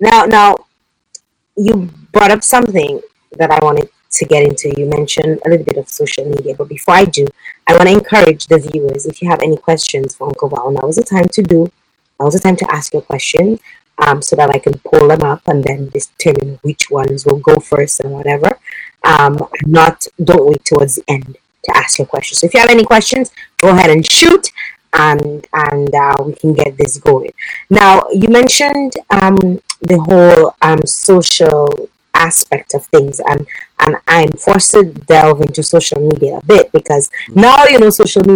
Now, now, you brought up something that I wanted to get into. You mentioned a little bit of social media, but before I do, I want to encourage the viewers. If you have any questions for Uncle Val, now is the time to do. Now is the time to ask your question, um, so that I can pull them up and then determine which ones will go first and whatever. Um, not don't wait towards the end to ask your questions. So if you have any questions, go ahead and shoot and and uh, we can get this going. Now you mentioned um, the whole um, social aspect of things and and I'm forced to delve into social media a bit because now you know social media